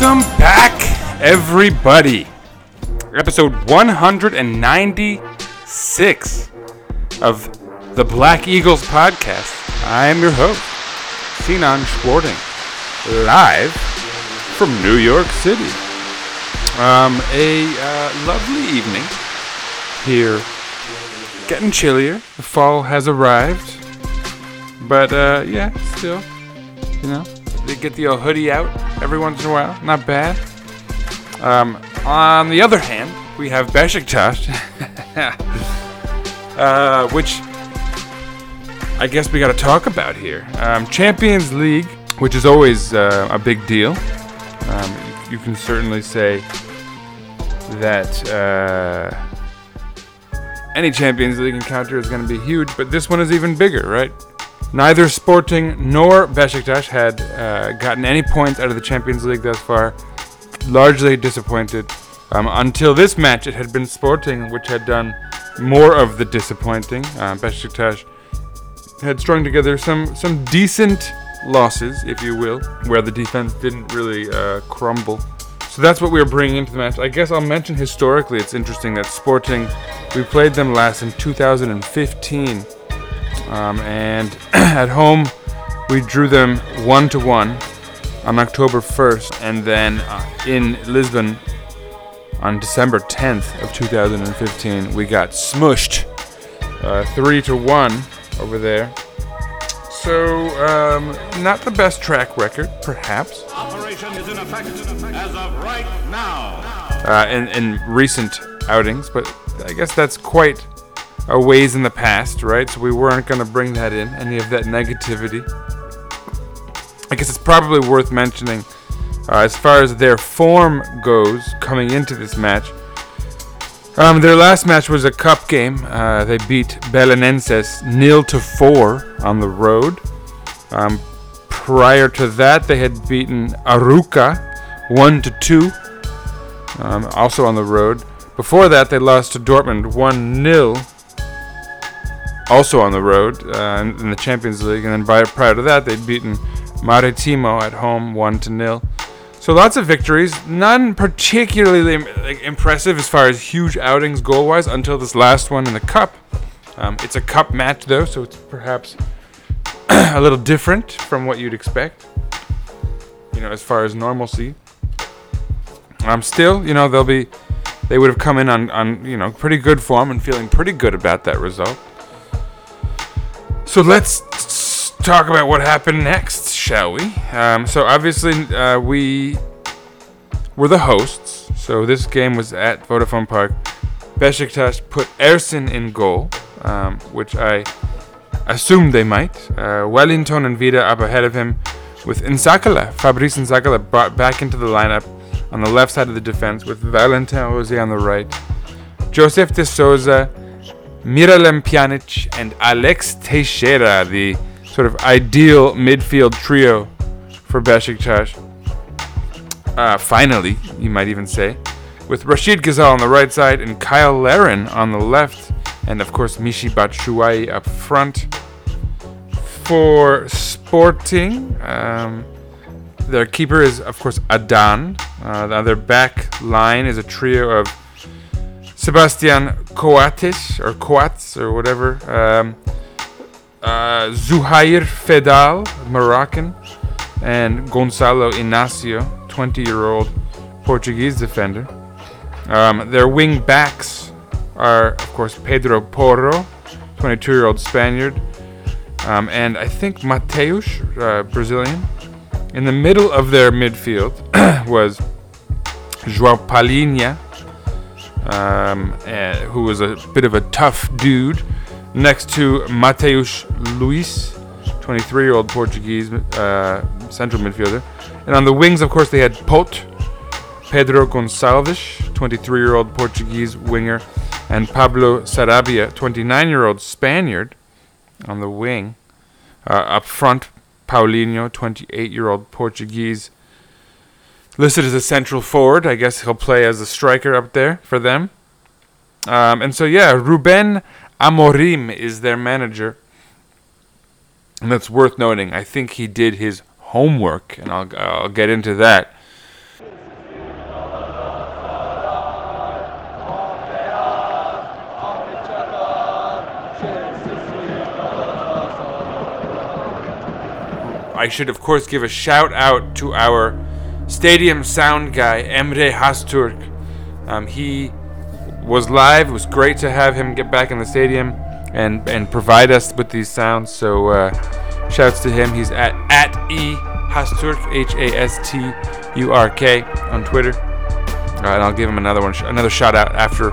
Welcome back, everybody. Episode 196 of the Black Eagles podcast. I am your host, Sinan Schwarting, live from New York City. Um, a uh, lovely evening here. Getting chillier. The fall has arrived. But uh, yeah, still, you know, they get the old hoodie out every once in a while. Not bad. Um, on the other hand, we have Besiktas, uh, which I guess we got to talk about here. Um, Champions League, which is always uh, a big deal. Um, you can certainly say that uh, any Champions League encounter is going to be huge, but this one is even bigger, right? Neither Sporting nor Besiktas had uh, gotten any points out of the Champions League thus far. Largely disappointed. Um, until this match, it had been Sporting which had done more of the disappointing. Uh, Besiktas had strung together some some decent losses, if you will, where the defense didn't really uh, crumble. So that's what we are bringing into the match. I guess I'll mention historically, it's interesting that Sporting, we played them last in 2015. Um, and at home, we drew them one to one on October 1st, and then uh, in Lisbon on December 10th of 2015, we got smushed uh, three to one over there. So um, not the best track record, perhaps, Operation is in effect as of right now. uh, in in recent outings, but I guess that's quite a ways in the past, right? So we weren't going to bring that in, any of that negativity. I guess it's probably worth mentioning uh, as far as their form goes coming into this match. Um, their last match was a cup game. Uh, they beat Belenenses nil to four on the road. Um, prior to that, they had beaten Arouca one to two, um, also on the road. Before that, they lost to Dortmund one 0 also on the road uh, in the Champions League, and then by, prior to that, they'd beaten Maritimo at home one to nil. So lots of victories, none particularly like, impressive as far as huge outings goal-wise until this last one in the cup. Um, it's a cup match though, so it's perhaps a little different from what you'd expect. You know, as far as normalcy. Um, still, you know, they'll be, they would have come in on, on you know pretty good form and feeling pretty good about that result. So let's talk about what happened next, shall we? Um, so obviously uh, we were the hosts. So this game was at Vodafone Park. Besiktas put Ersin in goal, um, which I assumed they might. Uh, Wellington and Vida up ahead of him, with N'Sakala, Fabrice N'Sakala brought back into the lineup on the left side of the defense, with Valentin Rosier on the right. Joseph de Souza, Miralem Pjanic and Alex Teixeira, the sort of ideal midfield trio for Besiktas. Uh, finally, you might even say, with Rachid Ghezzal on the right side and Kyle Larin on the left, and of course Michy Batshuayi up front. For Sporting, um, their keeper is of course Adan. Uh, the other back line is a trio of Sebastian Coates or Coates or whatever. Um, uh, Zouhair Feddal, Moroccan, and Gonzalo Inacio, 20-year-old Portuguese defender. Um, their wing backs are, of course, Pedro Porro, 22-year-old Spaniard, um, and I think Mateus, uh, Brazilian. In the middle of their midfield was João Palhinha, um, eh, who was a bit of a tough dude, next to Mateus Luis, 23 year old Portuguese uh, central midfielder. And on the wings, of course, they had Pote, Pedro Gonçalves, 23 year old Portuguese winger, and Pablo Sarabia, 29 year old Spaniard, on the wing. Uh, up front, Paulinho, 28 year old Portuguese, listed as a central forward. I guess he'll play as a striker up there for them. Um, and so, yeah, Ruben Amorim is their manager. And that's worth noting. I think he did his homework, and I'll, I'll get into that. I should, of course, give a shout out to our stadium sound guy, Emre Hasturk. Um, he was live. It was great to have him get back in the stadium and, and provide us with these sounds. So, uh, shouts to him. He's at, at E Hasturk, H A S T U R K, on Twitter. Uh, and I'll give him another one, another shout out after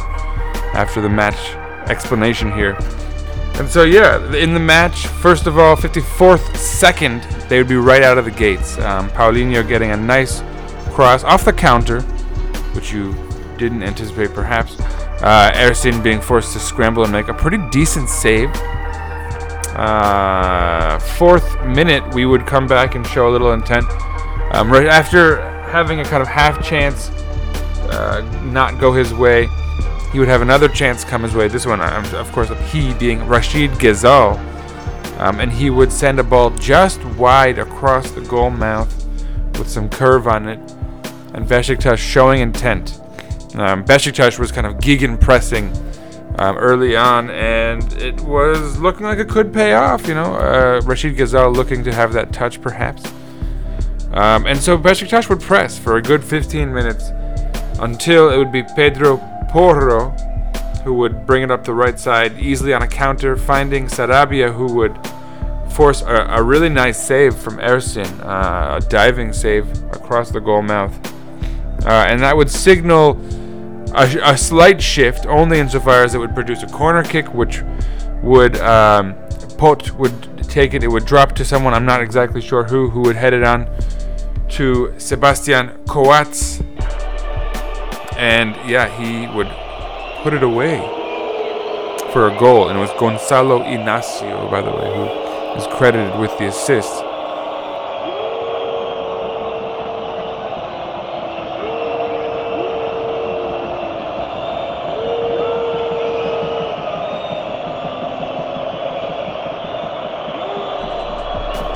after the match explanation here. And so, yeah, in the match, first of all, 54th second, they would be right out of the gates. Um, Paulinho getting a nice cross off the counter, which you didn't anticipate perhaps. Uh, being forced to scramble and make a pretty decent save. Uh, fourth minute, we would come back and show a little intent. Um, right after having a kind of half chance uh, not go his way, he would have another chance come his way. This one, um, of course, he being Rachid Ghezzal. Um, and he would send a ball just wide across the goal mouth with some curve on it. And Besiktas showing intent. Um, Besiktas was kind of gegenpressing um, early on, and it was looking like it could pay off. You know, uh, Rachid Ghezzal looking to have that touch, perhaps. Um, and so Besiktas would press for a good 15 minutes until it would be Pedro Porro who would bring it up the right side easily on a counter, finding Sarabia who would force a, a really nice save from Ersin, uh, a diving save across the goal mouth. Uh, and that would signal a, a, slight shift, only insofar as it would produce a corner kick, which would um, Pote would take it. It would drop to someone I'm not exactly sure who, who would head it on to Sebastian Coates, and yeah, he would put it away for a goal, and it was Gonzalo Inacio, by the way, who is credited with the assist.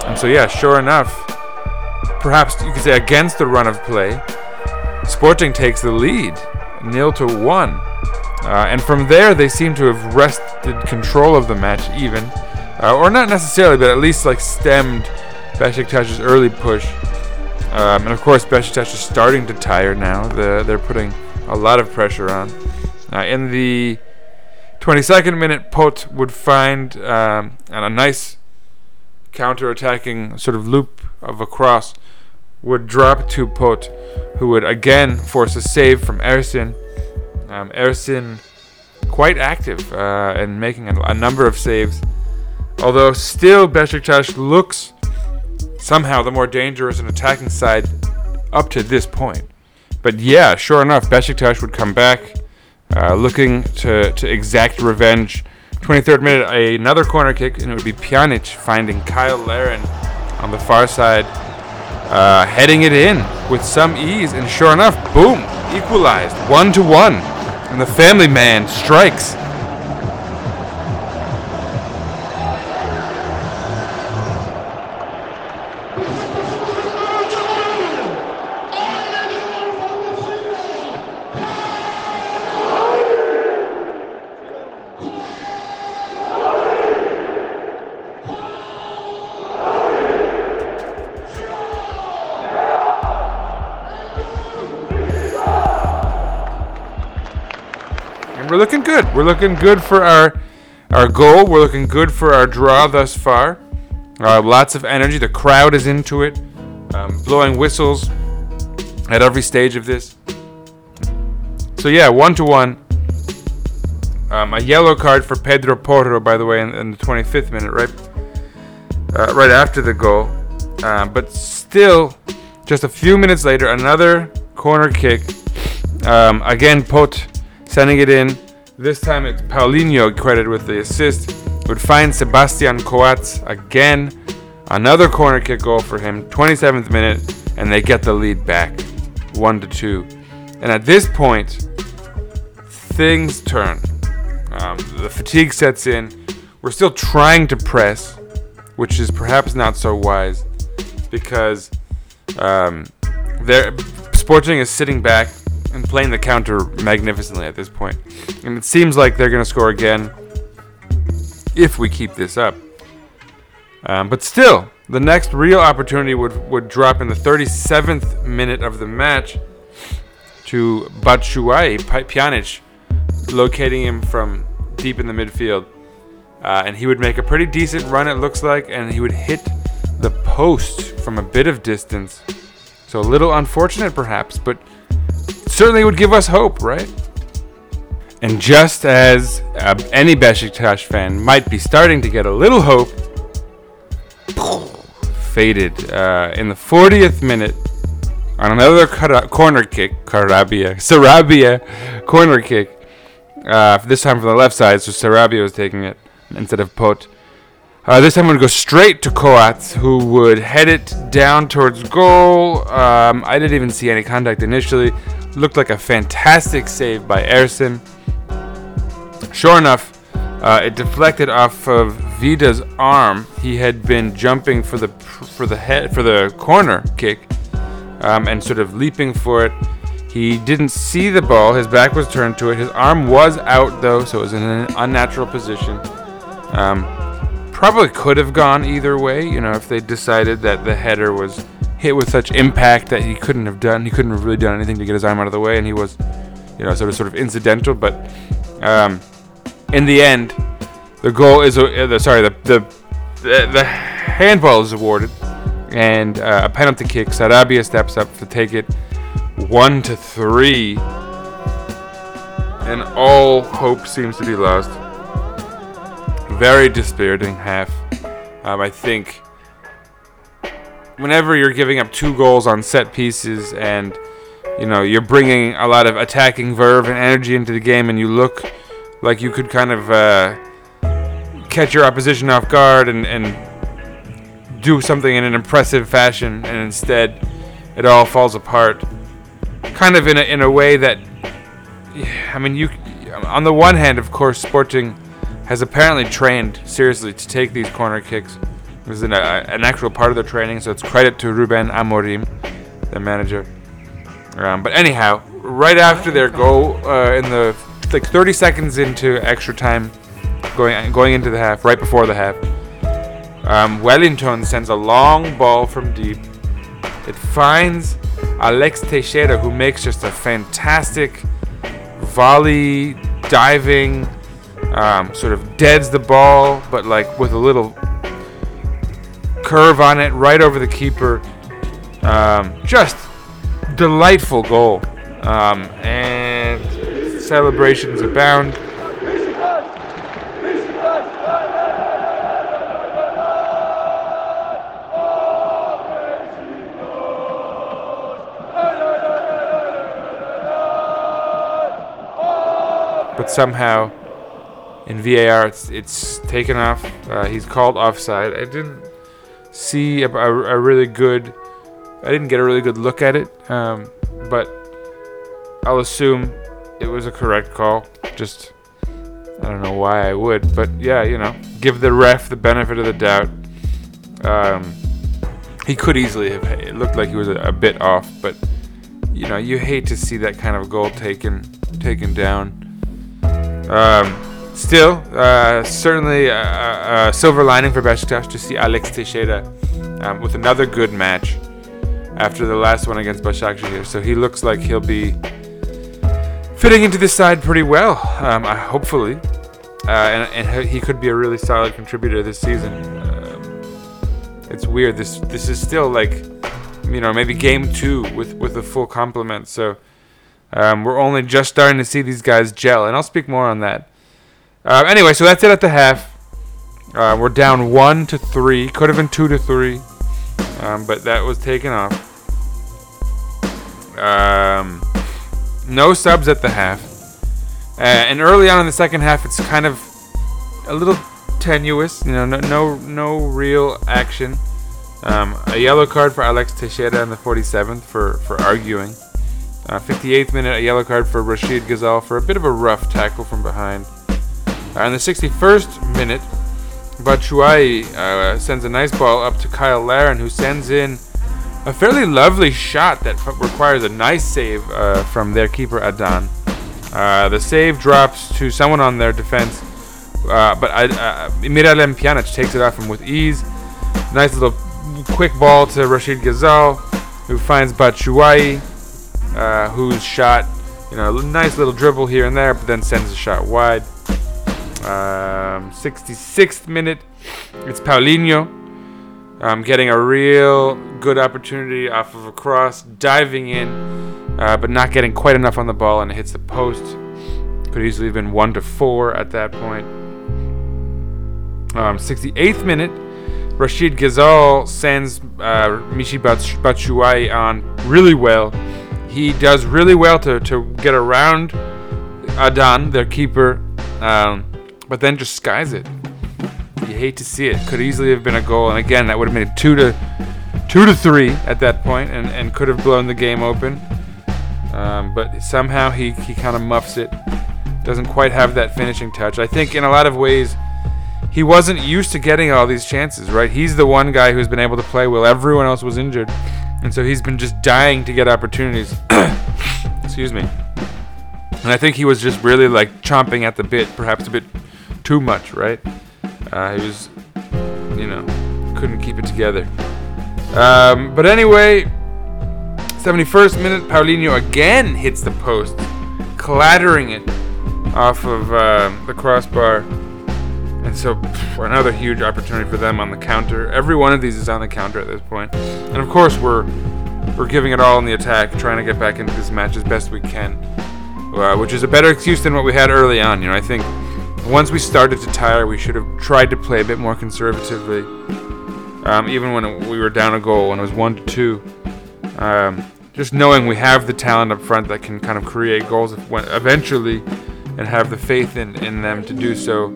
And so, yeah, sure enough, perhaps you could say against the run of play, Sporting takes the lead, nil to one. Uh, and from there, they seem to have wrested control of the match, even, uh, or not necessarily, but at least like stemmed Besiktas's early push. Um, and of course, Besiktas is starting to tire now. The, they're putting a lot of pressure on. Uh, in the 22nd minute, Pote would find um, a nice counter-attacking sort of loop of a cross would drop to Pote, who would again force a save from Ersin. Um, Ersin quite active uh, and making a, a, number of saves. Although still Besiktas looks somehow the more dangerous and attacking side up to this point. But yeah, sure enough, Besiktas would come back uh, looking to, to exact revenge. 23rd minute, another corner kick, and it would be Pjanic finding Kyle Larin on the far side uh, heading it in with some ease, and sure enough, boom, equalized, one to one, and the family man strikes. We're looking good. We're looking good for our our goal. We're looking good for our draw thus far. Uh, lots of energy. The crowd is into it, um, blowing whistles at every stage of this. So yeah, one to one. A yellow card for Pedro Porro, by the way, in, in the 25th minute, right, uh, right after the goal. Uh, but still, just a few minutes later, another corner kick. Um, again, Pote sending it in. This time it's Paulinho credited with the assist. Would find Sebastian Coates again. Another corner kick goal for him. 27th minute, and they get the lead back, one to two. And at this point, things turn. Um, the fatigue sets in. We're still trying to press, which is perhaps not so wise because um, Sporting is sitting back and playing the counter magnificently at this point. And it seems like they're going to score again if we keep this up. Um, but still, the next real opportunity would, would drop in the 37th minute of the match to Batshuayi Pjanic, locating him from deep in the midfield. Uh, and he would make a pretty decent run, it looks like, and he would hit the post from a bit of distance. So a little unfortunate, perhaps, but certainly would give us hope, right? And just as uh, any Besiktas fan might be starting to get a little hope, faded uh, in the 40th minute on another corner kick, Carabia, Sarabia corner kick. Uh, this time from the left side, so Sarabia was taking it instead of Pote. Uh, this time I'm going to go straight to Coates, who would head it down towards goal. Um, I didn't even see any contact initially. Looked like a fantastic save by Ersin. Sure enough, uh, it deflected off of Vida's arm. He had been jumping for the for the head for the corner kick, um, and sort of leaping for it. He didn't see the ball. His back was turned to it. His arm was out though, so it was in an unnatural position. Um, probably could have gone either way. You know, if they decided that the header was hit with such impact that he couldn't have done, he couldn't have really done anything to get his arm out of the way, and he was, you know, sort of sort of incidental. But um, in the end, the goal is uh, the sorry the the the, the handball is awarded, and uh, a penalty kick. Sarabia steps up to take it one to three, and all hope seems to be lost very dispiriting half. Um, I think whenever you're giving up two goals on set pieces and you know you're bringing a lot of attacking verve and energy into the game, and you look like you could kind of uh, catch your opposition off guard and, and do something in an impressive fashion, and instead it all falls apart. Kind of in a in a way that, I mean, you. On the one hand, of course, Sporting has apparently trained seriously to take these corner kicks. This is an, uh, an actual part of their training, so it's credit to Ruben Amorim, the manager. Um, but anyhow, right after their goal uh, in the like 30 seconds into extra time, going going into the half, right before the half, um, Wellington sends a long ball from deep. It finds Alex Teixeira, who makes just a fantastic volley diving um, sort of deads the ball, but like with a little curve on it, right over the keeper. Um, just delightful goal, um, and celebrations abound. But somehow in VAR, it's it's taken off. Uh, he's called offside. I didn't see a, a, a, really good. I didn't get a really good look at it, um, but I'll assume it was a correct call. Just I don't know why I would, but yeah, you know, give the ref the benefit of the doubt. Um, he could easily have. It looked like he was a, a bit off, but you know, you hate to see that kind of goal taken taken down. Um, Still, uh, certainly a, a, silver lining for Besiktas to see Alex Teixeira um, with another good match after the last one against Başakşehir. So he looks like he'll be fitting into this side pretty well, um, hopefully. Uh, and, and, he could be a really solid contributor this season. Um, it's weird. This this is still like, you know, maybe game two with with a full complement. So um, we're only just starting to see these guys gel, and I'll speak more on that Uh, anyway, so that's it at the half. Uh, we're down one to three. Could have been two to three, um, but that was taken off. Um, no subs at the half. Uh, and early on in the second half, it's kind of a little tenuous. You know, no no, no real action. Um, a yellow card for Alex Teixeira in the 47th for for arguing. Uh, 58th minute, a yellow card for Rachid Ghezzal for a bit of a rough tackle from behind. Uh, in the 61st minute, Batshuayi uh, sends a nice ball up to Kyle Larin, who sends in a fairly lovely shot that requires a nice save uh, from their keeper Adan. Uh, the save drops to someone on their defense, uh, but uh, Miralem Pjanic takes it off him with ease. Nice little quick ball to Rachid Ghezzal, who finds Batshuayi, uh, whose shot, you know, a nice little dribble here and there, but then sends a shot wide. Um, 66th minute, it's Paulinho um, getting a real good opportunity off of a cross, diving in, uh, but not getting quite enough on the ball, and it hits the post. Could easily have been one to four at that point. Um, 68th minute, Rachid Ghezzal sends uh, Michy Bats- Batshuayi on really well. He does really well to, to get around Adan, their keeper, um, but then just skies it. You hate to see it. Could easily have been a goal, and again, that would have made it two to two to three at that point, and, and could have blown the game open. Um, but somehow he, he kind of muffs it. Doesn't quite have that finishing touch. I think in a lot of ways he wasn't used to getting all these chances, right? He's the one guy who's been able to play while everyone else was injured. And so he's been just dying to get opportunities. Excuse me. And I think he was just really like chomping at the bit, perhaps a bit too much, right? Uh, he was, you know, couldn't keep it together. Um, but anyway, 71st minute, Paulinho again hits the post, clattering it off of uh, the crossbar. And so, pff, another huge opportunity for them on the counter. Every one of these is on the counter at this point. And of course, we're we're giving it all in the attack, trying to get back into this match as best we can, uh, which is a better excuse than what we had early on. You know, I think once we started to tire, we should have tried to play a bit more conservatively. Um, even when we were down a goal, when it was one to two, um, just knowing we have the talent up front that can kind of create goals eventually, and have the faith in, in them to do so,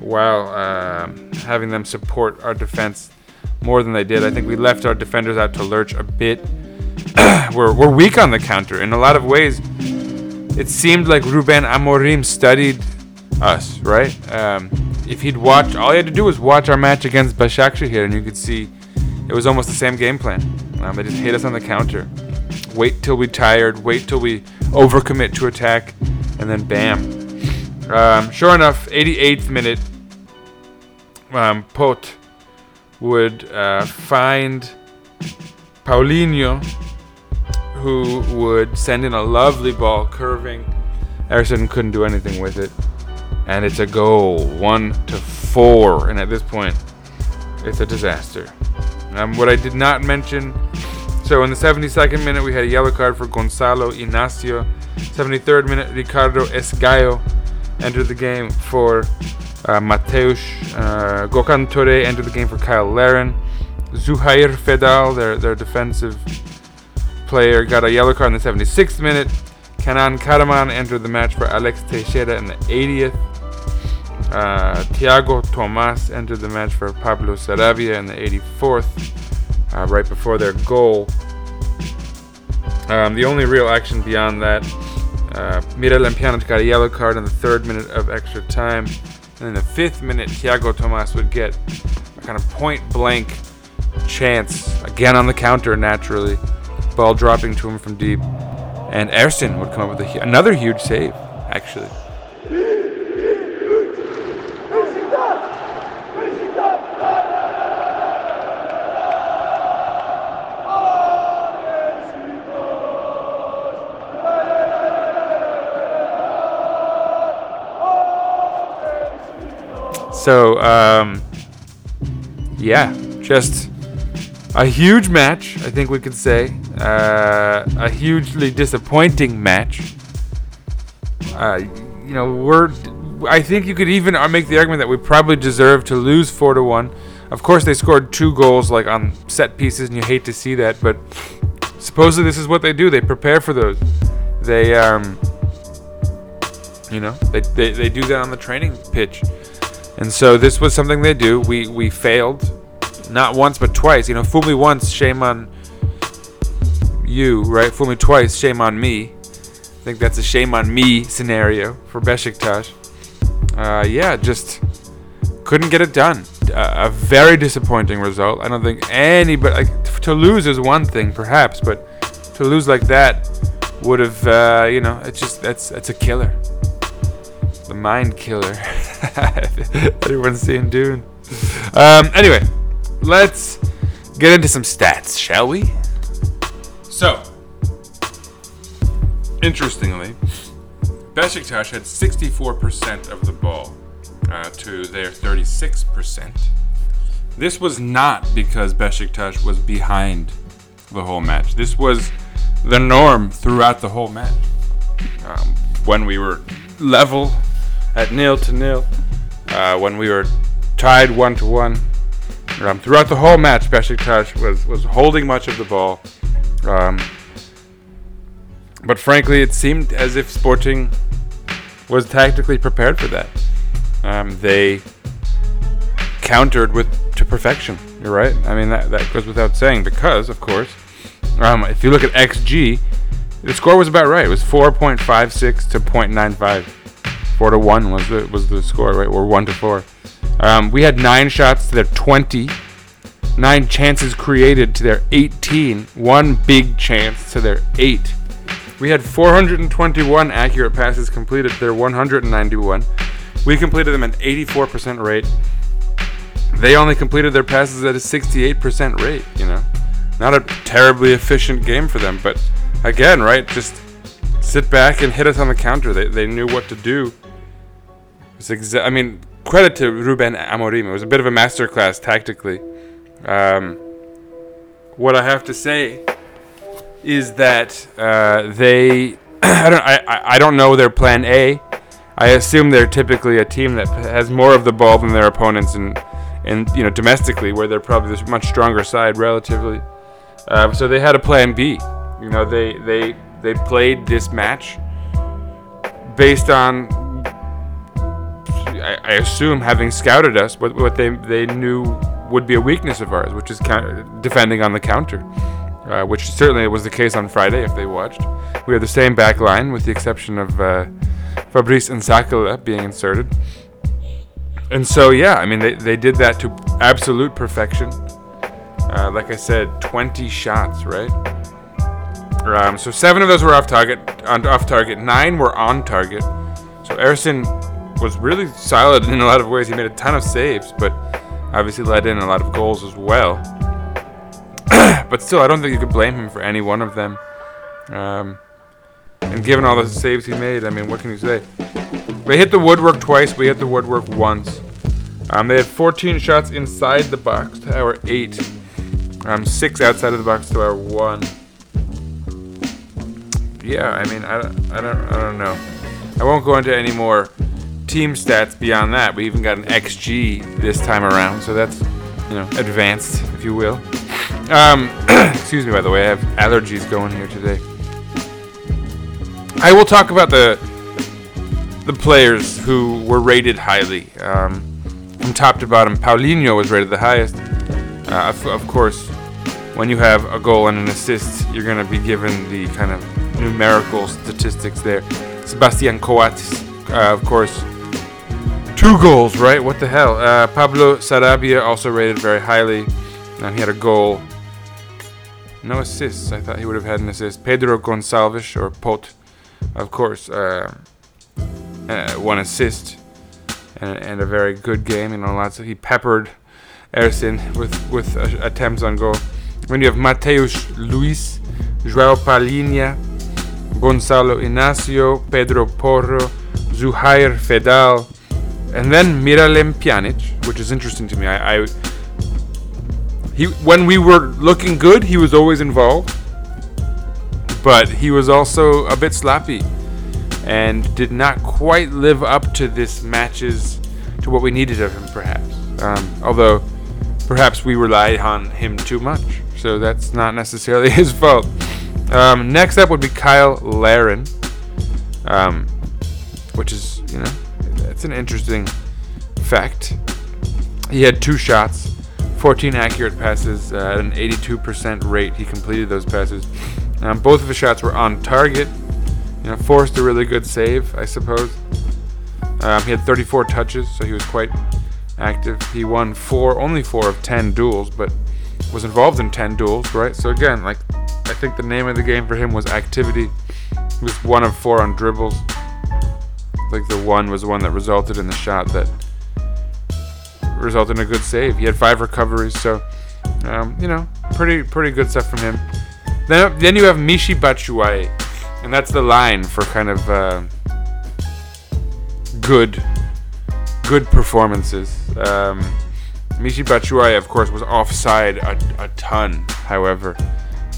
while um having them support our defense more than they did. I think we left our defenders out to lurch a bit. we're, we're weak on the counter in a lot of ways. It seemed like Ruben Amorim studied us, right? Um, if he'd watch, all he had to do was watch our match against Başakşehir, here, and you could see it was almost the same game plan. Um, they just hit us on the counter. Wait till we tired. Wait till we overcommit to attack, and then bam. Um, sure enough, 88th minute, um, Pote would uh, find Paulinho, who would send in a lovely ball curving. Emerson couldn't do anything with it. And it's a goal, one to four. And at this point, it's a disaster. Um, what I did not mention so in the 72nd minute, we had a yellow card for Gonzalo Inacio. 73rd minute, Ricardo Esgaio entered the game for uh, Mateusz. Uh, Gökhan entered the game for Kyle Larin. Zouhair Feddal, their, their defensive player, got a yellow card in the 76th minute. Kenan Karaman entered the match for Alex Teixeira in the 80th. Uh, Thiago Tomas entered the match for Pablo Sarabia in the 84th, uh, right before their goal. Um, the only real action beyond that, uh, Pjanic got a yellow card in the third minute of extra time. And in the fifth minute, Thiago Tomas would get a kind of point blank chance, again on the counter naturally, ball dropping to him from deep. And Ersin would come up with a, another huge save, actually. So, um, yeah, just a huge match, I think we could say. Uh, a hugely disappointing match. Uh, you know, we're I think you could even uh, make the argument that we probably deserve to lose four to one. Of course, they scored two goals like on set pieces, and you hate to see that. But supposedly, this is what they do. They prepare for those. They, um, you know, they, they, they do that on the training pitch. And so this was something they do. We we failed, not once but twice. You know, fool me once, shame on you, right? Fool me twice, shame on me. I think that's a shame on me scenario for Besiktas. Uh, yeah, just couldn't get it done. Uh, a very disappointing result. I don't think anybody like to lose is one thing, perhaps, but to lose like that would have, uh, you know, it's just that's that's a killer. The mind killer. Everyone's seeing Dune. Um, anyway, let's get into some stats, shall we? So, interestingly, Besiktas had 64% of the ball uh, to their 36%. This was not because Besiktas was behind the whole match. This was the norm throughout the whole match. Um, when we were level at nil to nil, uh, when we were tied one to one, um, throughout the whole match, Besiktas was was holding much of the ball. Um, but frankly, it seemed as if Sporting was tactically prepared for that. Um, they countered with to perfection. You're right. I mean that that goes without saying because, of course, um, if you look at xG, the score was about right. It was 4.56 to 0.95. Four to one was the was the score, right? Or one to four. Um, we had nine shots to their 20, nine chances created to their 18, one big chance to their eight. We had 421 accurate passes completed to their 191. We completed them at 84% rate. They only completed their passes at a 68% rate, you know. Not a terribly efficient game for them, but again, right, just sit back and hit us on the counter. They, they knew what to do. It's exa- I mean, credit to Ruben Amorim. It was a bit of a masterclass tactically. Um, what I have to say is that uh, they I don't I, I- don't know their plan A. I assume they're typically a team that has more of the ball than their opponents and and you know domestically where they're probably the much stronger side relatively. Uh, so they had a plan B. You know they they they played this match based on I, I assume having scouted us what what they they knew would be a weakness of ours, which is counter, defending on the counter uh, which certainly was the case on Friday if they watched. We had the same back line with the exception of uh, Fabrice N'Sakala being inserted. And so, yeah, I mean, they, they did that to absolute perfection. Uh, like I said, 20 shots, right? Um, so seven of those were off target. On, off target. Nine were on target. So Ersin was really solid in a lot of ways. He made a ton of saves, but obviously let in a lot of goals as well but still, I don't think you could blame him for any one of them. Um, and given all the saves he made, I mean, what can you say? They hit the woodwork twice. We hit the woodwork once. Um, they had 14 shots inside the box to our eight. Um, six outside of the box to our one. Yeah, I mean, I, I don't, I don't know. I won't go into any more team stats beyond that. We even got an XG this time around, so that's, you know, advanced, if you will. Um, excuse me, by the way, I have allergies going here today. I will talk about the the players who were rated highly. Um, from top to bottom, Paulinho was rated the highest. Uh, of, of course, when you have a goal and an assist, you're going to be given the kind of numerical statistics there. Sebastian Coates, uh, of course, two goals, right? What the hell? Uh, Pablo Sarabia also rated very highly. And he had a goal. No assists. I thought he would have had an assist. Pedro Gonçalves, or Pote, of course, uh, uh, one assist. And, and a very good game. You know, lots of, he peppered Ersin with, with uh, attempts on goal. When you have Mateus Luis, João Palhinha, Gonzalo Inacio, Pedro Porro, Zouhair Feddal, and then Miralem Pjanic, which is interesting to me. I, I he when we were looking good, he was always involved, but he was also a bit sloppy. and did not quite live up to this matches to what we needed of him, perhaps. Um, although perhaps we relied on him too much, so that's not necessarily his fault. Um, next up would be Kyle Larin, um, which is you know it's an interesting fact. He had two shots, 14 accurate passes uh, at an 82% rate. He completed those passes. Um, both of his shots were on target. You know, forced a really good save, I suppose. Um, he had 34 touches, so he was quite active. He won four, only four of 10 duels, but was involved in 10 duels, right? So again, like I think the name of the game for him was activity. He was one of four on dribbles. Like the one was the one that resulted in the shot that resulted in a good save. He had five recoveries, so um, you know, pretty pretty good stuff from him. Then then you have Michy Batshuayi, and that's the line for kind of uh, good good performances. Um, Michy Batshuayi, of course, was offside a, a ton. However,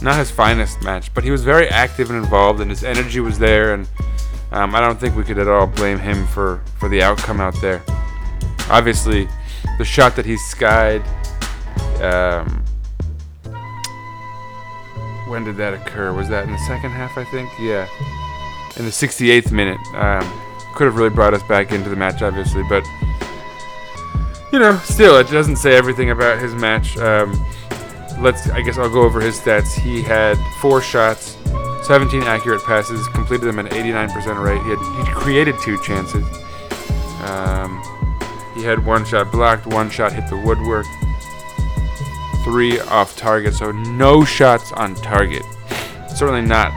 not his finest match, but he was very active and involved, and his energy was there. And um, I don't think we could at all blame him for for the outcome out there. Obviously, the shot that he skied. Um, when did that occur? Was that in the second half? I think. Yeah, in the 68th minute. Um, could have really brought us back into the match, obviously, but you know, still, it doesn't say everything about his match. Um, let's, I guess, I'll go over his stats. He had four shots, 17 accurate passes, completed them at 89% rate. He had he created two chances. Um, he had one shot blocked, one shot hit the woodwork, three off target, so no shots on target. Certainly not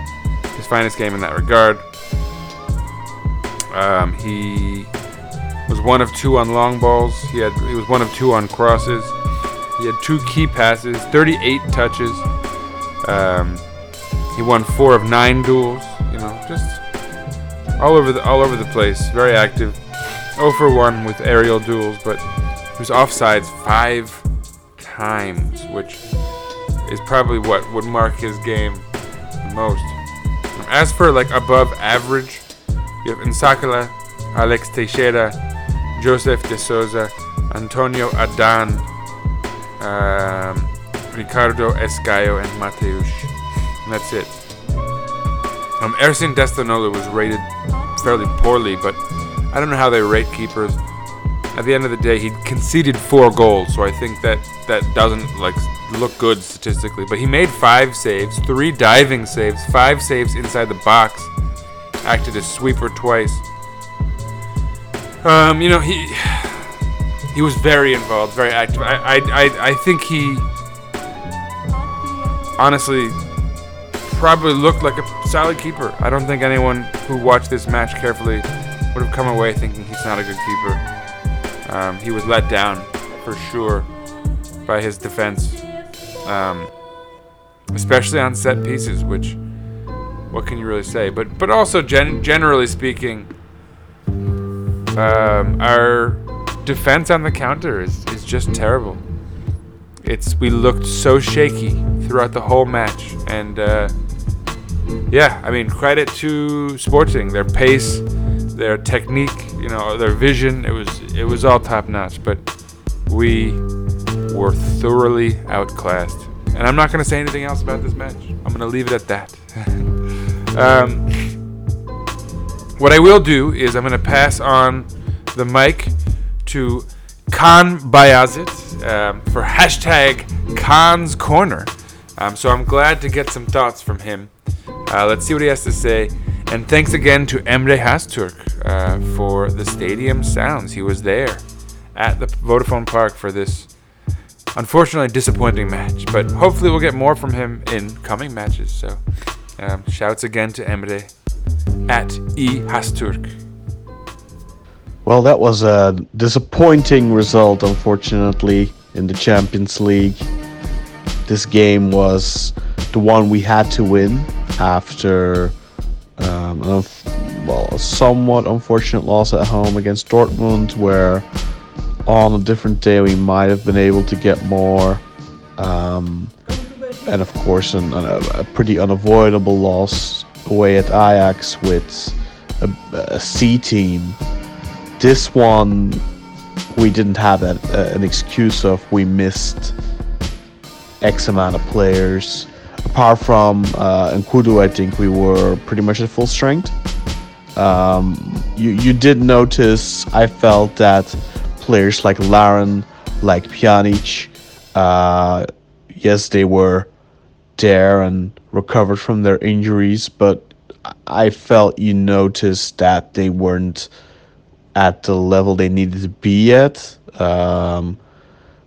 his finest game in that regard. Um, he was one of two on long balls. He had he was one of two on crosses. He had two key passes, 38 touches. Um, he won four of nine duels. You know, just all over the all over the place. Very active. 0 for 1 with aerial duels, but he was offsides five times, which is probably what would mark his game the most. As for like above average, you have N'Sakala, Alex Teixeira, Joseph de Souza, Antonio Adan, um, Ricardo Esgaio, and Mateusz. And that's it. Um, Ersin Destanoğlu was rated fairly poorly, but I don't know how they rate keepers. At the end of the day, he conceded four goals, so I think that that doesn't like look good statistically. But he made five saves, three diving saves, five saves inside the box. Acted as sweeper twice. Um, you know he he was very involved, very active. I I I, I think he honestly probably looked like a solid keeper. I don't think anyone who watched this match carefully would have come away thinking he's not a good keeper. Um, he was let down for sure by his defense, um, especially on set pieces. Which, what can you really say? But but also gen- generally speaking, um, our defense on the counter is, is just terrible. It's we looked so shaky throughout the whole match, and uh, yeah, I mean credit to Sporting, their pace, their technique, you know, their vision. It was it was all top notch, but we were thoroughly outclassed. And I'm not going to say anything else about this match. I'm going to leave it at that. um, what I will do is I'm going to pass on the mic to Kaan Bayazit um, for hashtag Kaan's Corner. Um, so I'm glad to get some thoughts from him. Uh, let's see what he has to say. And thanks again to Emre Hasturk uh, for the stadium sounds. He was there at the Vodafone Park for this unfortunately disappointing match. But hopefully we'll get more from him in coming matches. So um, shouts again to Emre at E Hasturk. Well, that was a disappointing result, unfortunately, in the Champions League. This game was the one we had to win after um, an well, a somewhat unfortunate loss at home against Dortmund, where on a different day we might have been able to get more. Um, and of course, an, an, a pretty unavoidable loss away at Ajax with a, a C team. This one, we didn't have uh, an excuse of we missed X amount of players. Apart from uh, N'Koudou, I think we were pretty much at full strength. Um, you you did notice. I felt that players like Larin, like Pjanic, uh, yes, they were there and recovered from their injuries, but I felt you noticed that they weren't at the level they needed to be at. Um,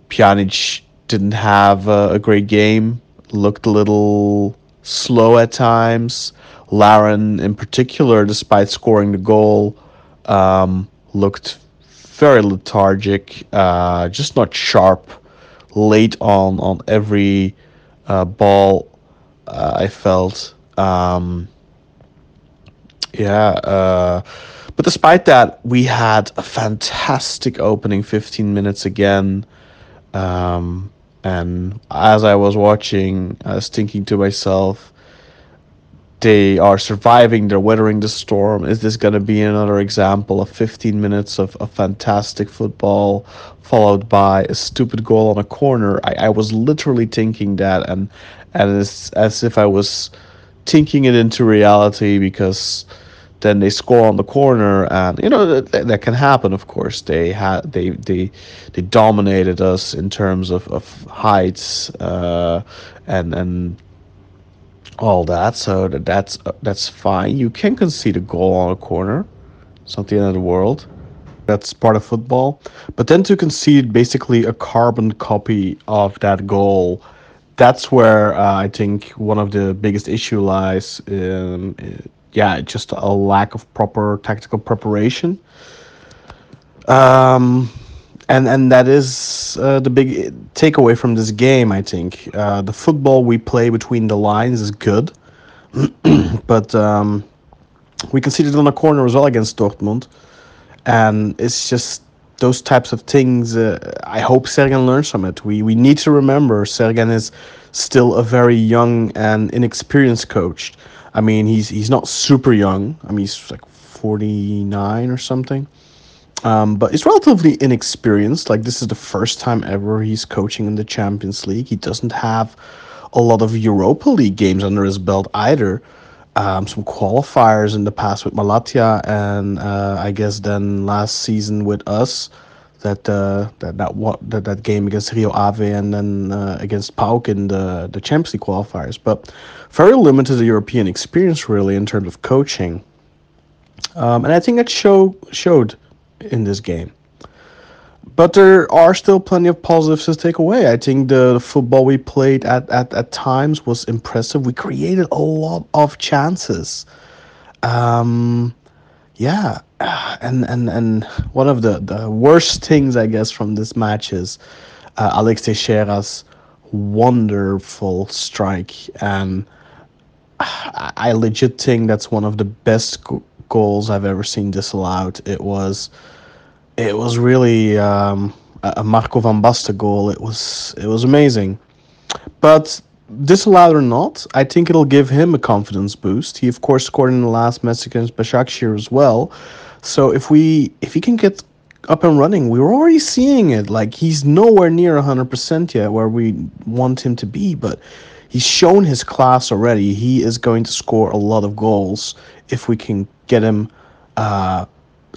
Pjanic didn't have a, a great game, looked a little slow at times. Larin, in particular, despite scoring the goal, um, looked very lethargic, uh, just not sharp. Late on on every uh, ball, uh, I felt. Um, yeah, uh, but despite that, we had a fantastic opening 15 minutes again. Um, and as I was watching, I was thinking to myself, they are surviving, they're weathering the storm. Is this going to be another example of 15 minutes of, of fantastic football followed by a stupid goal on a corner? I, I was literally thinking that, and, and it's as if I was thinking it into reality because then they score on the corner and you know that, that can happen of course. They had they they they dominated us in terms of, of heights uh, and and all that so that that's uh, that's fine. You can concede a goal on a corner. It's not the end of the world. That's part of football. But then to concede basically a carbon copy of that goal that's where uh, I think one of the biggest issue lies in, yeah, just a lack of proper tactical preparation. Um, and and that is uh, the big takeaway from this game. I think uh, the football we play between the lines is good, but um, we conceded on a corner as well against Dortmund, and it's just those types of things. Uh, I hope Sergen learns from it. We we need to remember Sergen is still a very young and inexperienced coach. I mean, he's he's not super young. I mean, he's like 49 or something. Um, but he's relatively inexperienced. Like this is the first time ever he's coaching in the Champions League. He doesn't have a lot of Europa League games under his belt either. Um, some qualifiers in the past with Malatya, and uh, I guess then last season with us that uh, that that what that, that game against Rio Ave and then uh, against PAOK in the the Champions League qualifiers, but very limited European experience really in terms of coaching, um, and I think it show showed in this game. But there are still plenty of positives to take away. I think the, the football we played at, at, at times was impressive. We created a lot of chances. Um, yeah, and and and one of the the worst things I guess from this match is uh, Alex Teixeira's wonderful strike, and I, I legit think that's one of the best go- goals I've ever seen disallowed. It was, it was really um, a a Marco van Basten goal. It was it was amazing, but disallowed or not, I think it'll give him a confidence boost. He of course scored in the last match against Başakşehir as well. So if we if he can get up and running, we were already seeing it. Like he's nowhere near hundred percent yet where we want him to be, but he's shown his class already. He is going to score a lot of goals if we can get him uh,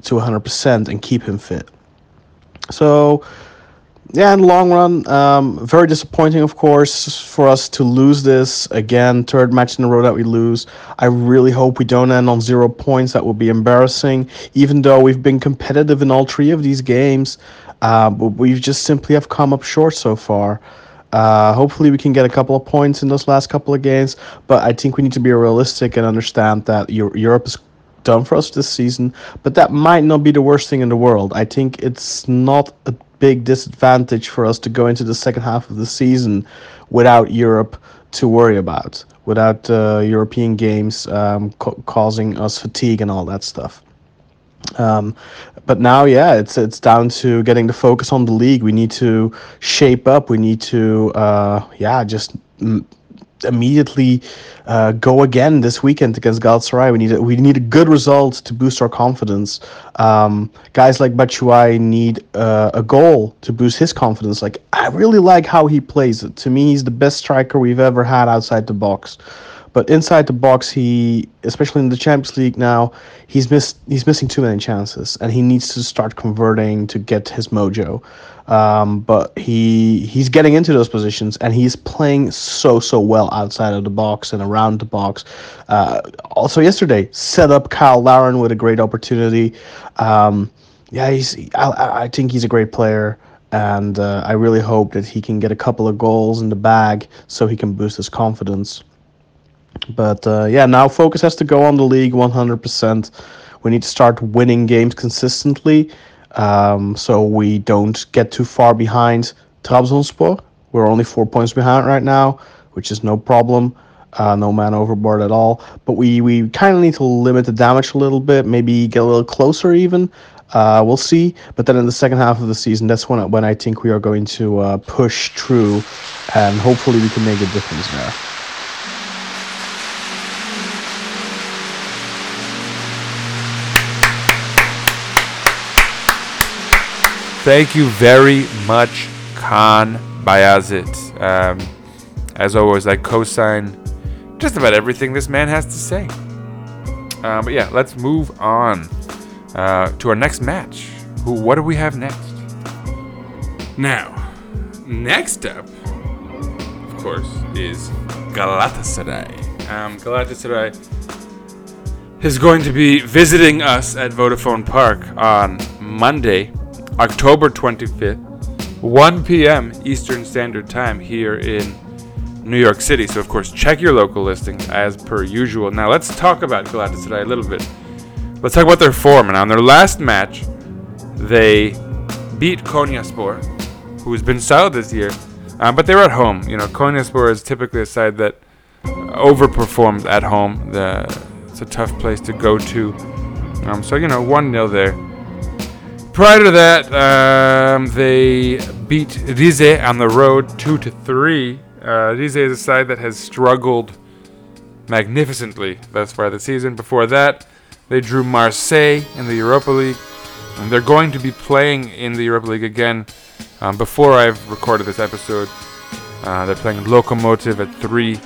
to hundred percent and keep him fit. So yeah, in the long run, um, very disappointing, of course, for us to lose this again. Third match in a row that we lose. I really hope we don't end on zero points. That would be embarrassing. Even though we've been competitive in all three of these games, uh, we've just simply have come up short so far. Uh, hopefully, we can get a couple of points in those last couple of games. But I think we need to be realistic and understand that Eu- Europe is done for us this season. But that might not be the worst thing in the world. I think it's not a big disadvantage for us to go into the second half of the season without Europe to worry about, without uh, European games um, ca- causing us fatigue and all that stuff. Um, but now, yeah, it's it's down to getting the focus on the league. We need to shape up. We need to, uh, yeah, just immediately uh, go again this weekend against Galatasaray. We need a, we need a good result to boost our confidence. Um, guys like Batshuayi need uh, a goal to boost his confidence. Like I really like how he plays. It. To me, he's the best striker we've ever had outside the box. But inside the box, he, especially in the Champions League now, he's missed. He's missing too many chances, and he needs to start converting to get his mojo. Um, but he he's getting into those positions, and he's playing so so well outside of the box and around the box. Uh, also, yesterday set up Kyle Larin with a great opportunity. Um, yeah, he's. I, I think he's a great player and uh, I really hope that he can get a couple of goals in the bag so he can boost his confidence. But uh, yeah, now focus has to go on the league 100%. We need to start winning games consistently um, so we don't get too far behind Trabzonspor. We're only four points behind right now, which is no problem. Uh, no man overboard at all. But we, we kind of need to limit the damage a little bit, maybe get a little closer even. Uh, we'll see. But then in the second half of the season, that's when, when I think we are going to uh, push through and hopefully we can make a difference there. Thank you very much, Kaan Bayazit. Um, as always, I co-sign just about everything this man has to say. Uh, but yeah, let's move on uh, to our next match. Who? What do we have next? Now, next up, of course, is Galatasaray. Um, Galatasaray is going to be visiting us at Vodafone Park on Monday, October 25th, 1 p.m. Eastern Standard Time here in New York City. So, of course, check your local listings as per usual. Now, let's talk about Galatasaray a little bit. Let's talk about their form. And on their last match, they beat Konyaspor, who's been solid this year, um, but they were at home. You know, Konyaspor is typically a side that overperforms at home. The, it's a tough place to go to. Um, so, you know, 1 0 there. Prior to that, um, they beat Rize on the road two to three. Uh, Rize is a side that has struggled magnificently thus far this season. Before that, they drew Marseille in the Europa League, and they're going to be playing in the Europa League again. Um, before I've recorded this episode, uh, they're playing Lokomotiv at 3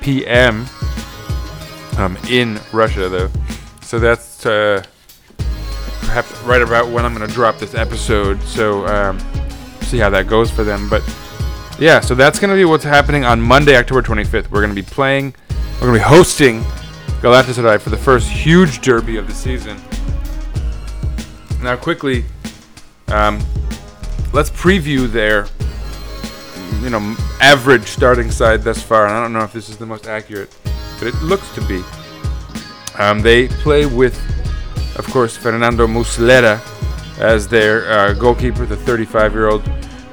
p.m. Um, in Russia, though. So that's uh, right about when I'm going to drop this episode. So um, see how that goes for them. But yeah, so that's going to be what's happening on Monday, October 25th. We're going to be playing, we're going to be hosting Galatasaray for the first huge derby of the season. Now, quickly, um, let's preview their, you know, average starting side thus far. And I don't know if this is the most accurate, but it looks to be. Um, they play with of course, Fernando Muslera as their uh, goalkeeper, the 35 year old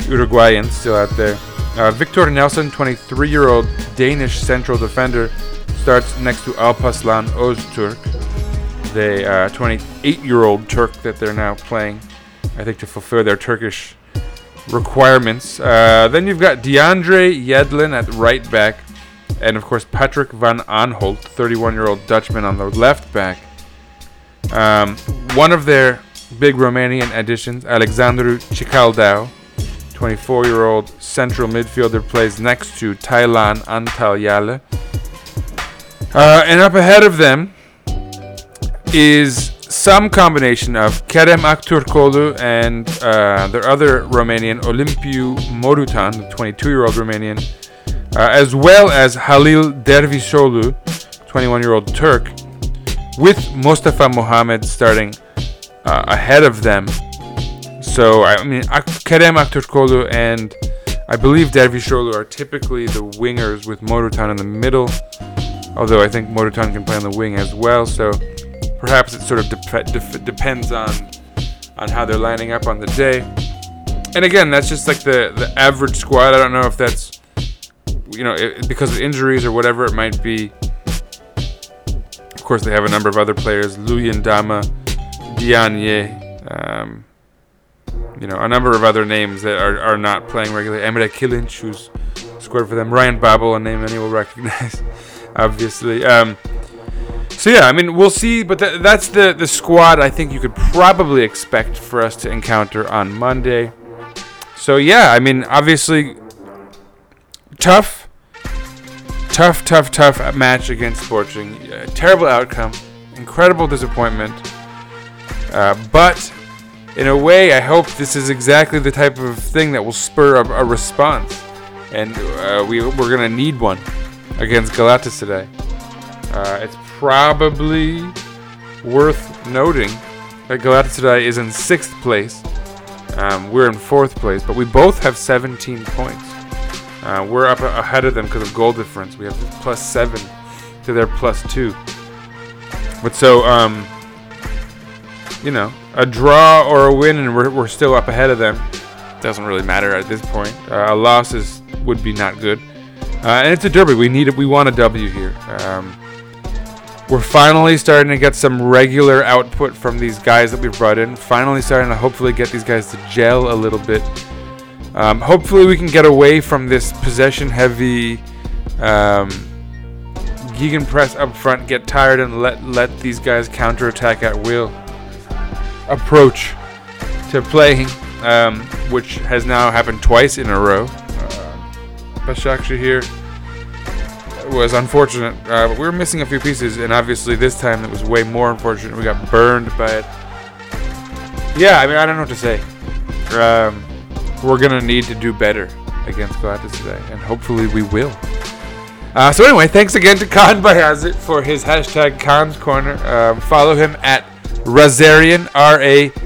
Uruguayan still out there. Uh, Victor Nelsson, 23 year old Danish central defender, starts next to Alpaslan Öztürk, the 28 uh, year old Turk that they're now playing, I think, to fulfill their Turkish requirements. Uh, then you've got DeAndre Yedlin at right back, and of course, Patrick van Aanholt, 31 year old Dutchman, on the left back. Um, one of their big Romanian additions, Alexandru Cicaldau, 24 year old central midfielder, plays next to Taylan Antalyalı. Uh, and up ahead of them is some combination of Kerem Aktürkoğlu and uh, their other Romanian, Olimpiu Morutan, the 22 year old Romanian, uh, as well as Halil Dervişoğlu, 21 year old Turk, with Mustafa Mohamed starting uh, ahead of them. So I mean, Kerem Aktürkoğlu and I believe Dervişoğlu are typically the wingers with Morutan in the middle. Although I think Morutan can play on the wing as well, so perhaps it sort of depends on on how they're lining up on the day. And again, that's just like the the average squad. I don't know if that's you know it, because of injuries or whatever it might be. Of course, they have a number of other players: Luyendama, Diagne, um, you know, a number of other names that are, are not playing regularly. Emre Kılınç, who's scored for them. Ryan Babel, a name many will recognize, obviously. Um, so yeah, I mean, we'll see, but th- that's the the squad I think you could probably expect for us to encounter on Monday. So yeah, I mean, obviously, tough, tough, tough, tough match against Sporting. Terrible outcome, incredible disappointment. Uh, but in a way, I hope this is exactly the type of thing that will spur a, a response, and uh, we we're gonna need one against Galatasaray. Uh, it's probably worth noting that Galatasaray is in sixth place. Um, we're in fourth place, but we both have 17 points. Uh, we're up ahead of them because of goal difference. We have plus seven to their plus two. But so, um, you know, a draw or a win, and we're, we're still up ahead of them. Doesn't really matter at this point. Uh, a loss is would be not good. Uh, and it's a derby. We need it. We want a W here. Um, we're finally starting to get some regular output from these guys that we've brought in. Finally starting to hopefully get these guys to gel a little bit. Um, hopefully we can get away from this possession-heavy um, gegenpress up front, get tired, and let let these guys counterattack at will. Approach to playing, um, which has now happened twice in a row. Uh, Başakşehir here was unfortunate, uh, but we were missing a few pieces, and obviously this time it was way more unfortunate. We got burned by it. Yeah, I mean, I don't know what to say. Um, we're gonna need to do better against Galatasaray, and hopefully we will. Uh, so anyway, thanks again to Kaan Bayazit for his hashtag Kaan's Corner. Um, follow him at Razzerian, R-A-Z-Z-E-R-I-A-N.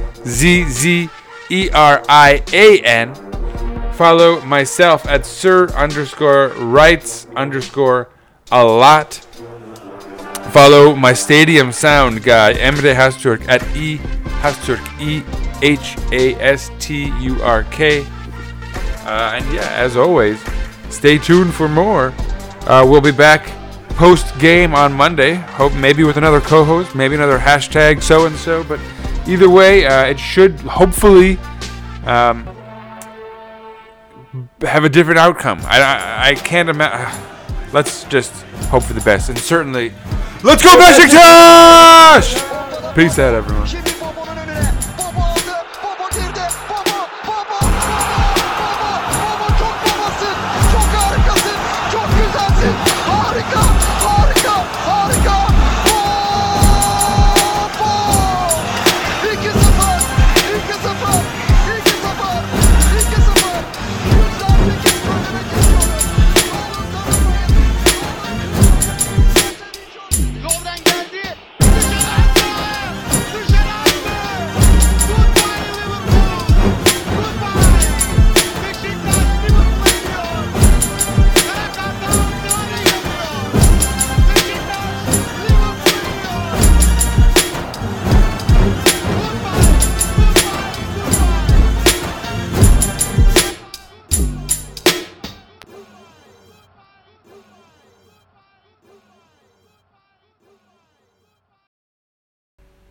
Follow myself at Sir underscore Writes underscore a lot. Follow my Stadium Sound guy, Emre Hasturk, at E Hasturk, E H A S T U R K. Uh, and yeah, as always, stay tuned for more. Uh, we'll be back post game on Monday. Hope maybe with another co-host, maybe another hashtag so and so. But either way, uh, it should hopefully um, have a different outcome. I I, I can't imagine. Let's just hope for the best, and certainly, let's go Beşiktaş! Peace out, everyone.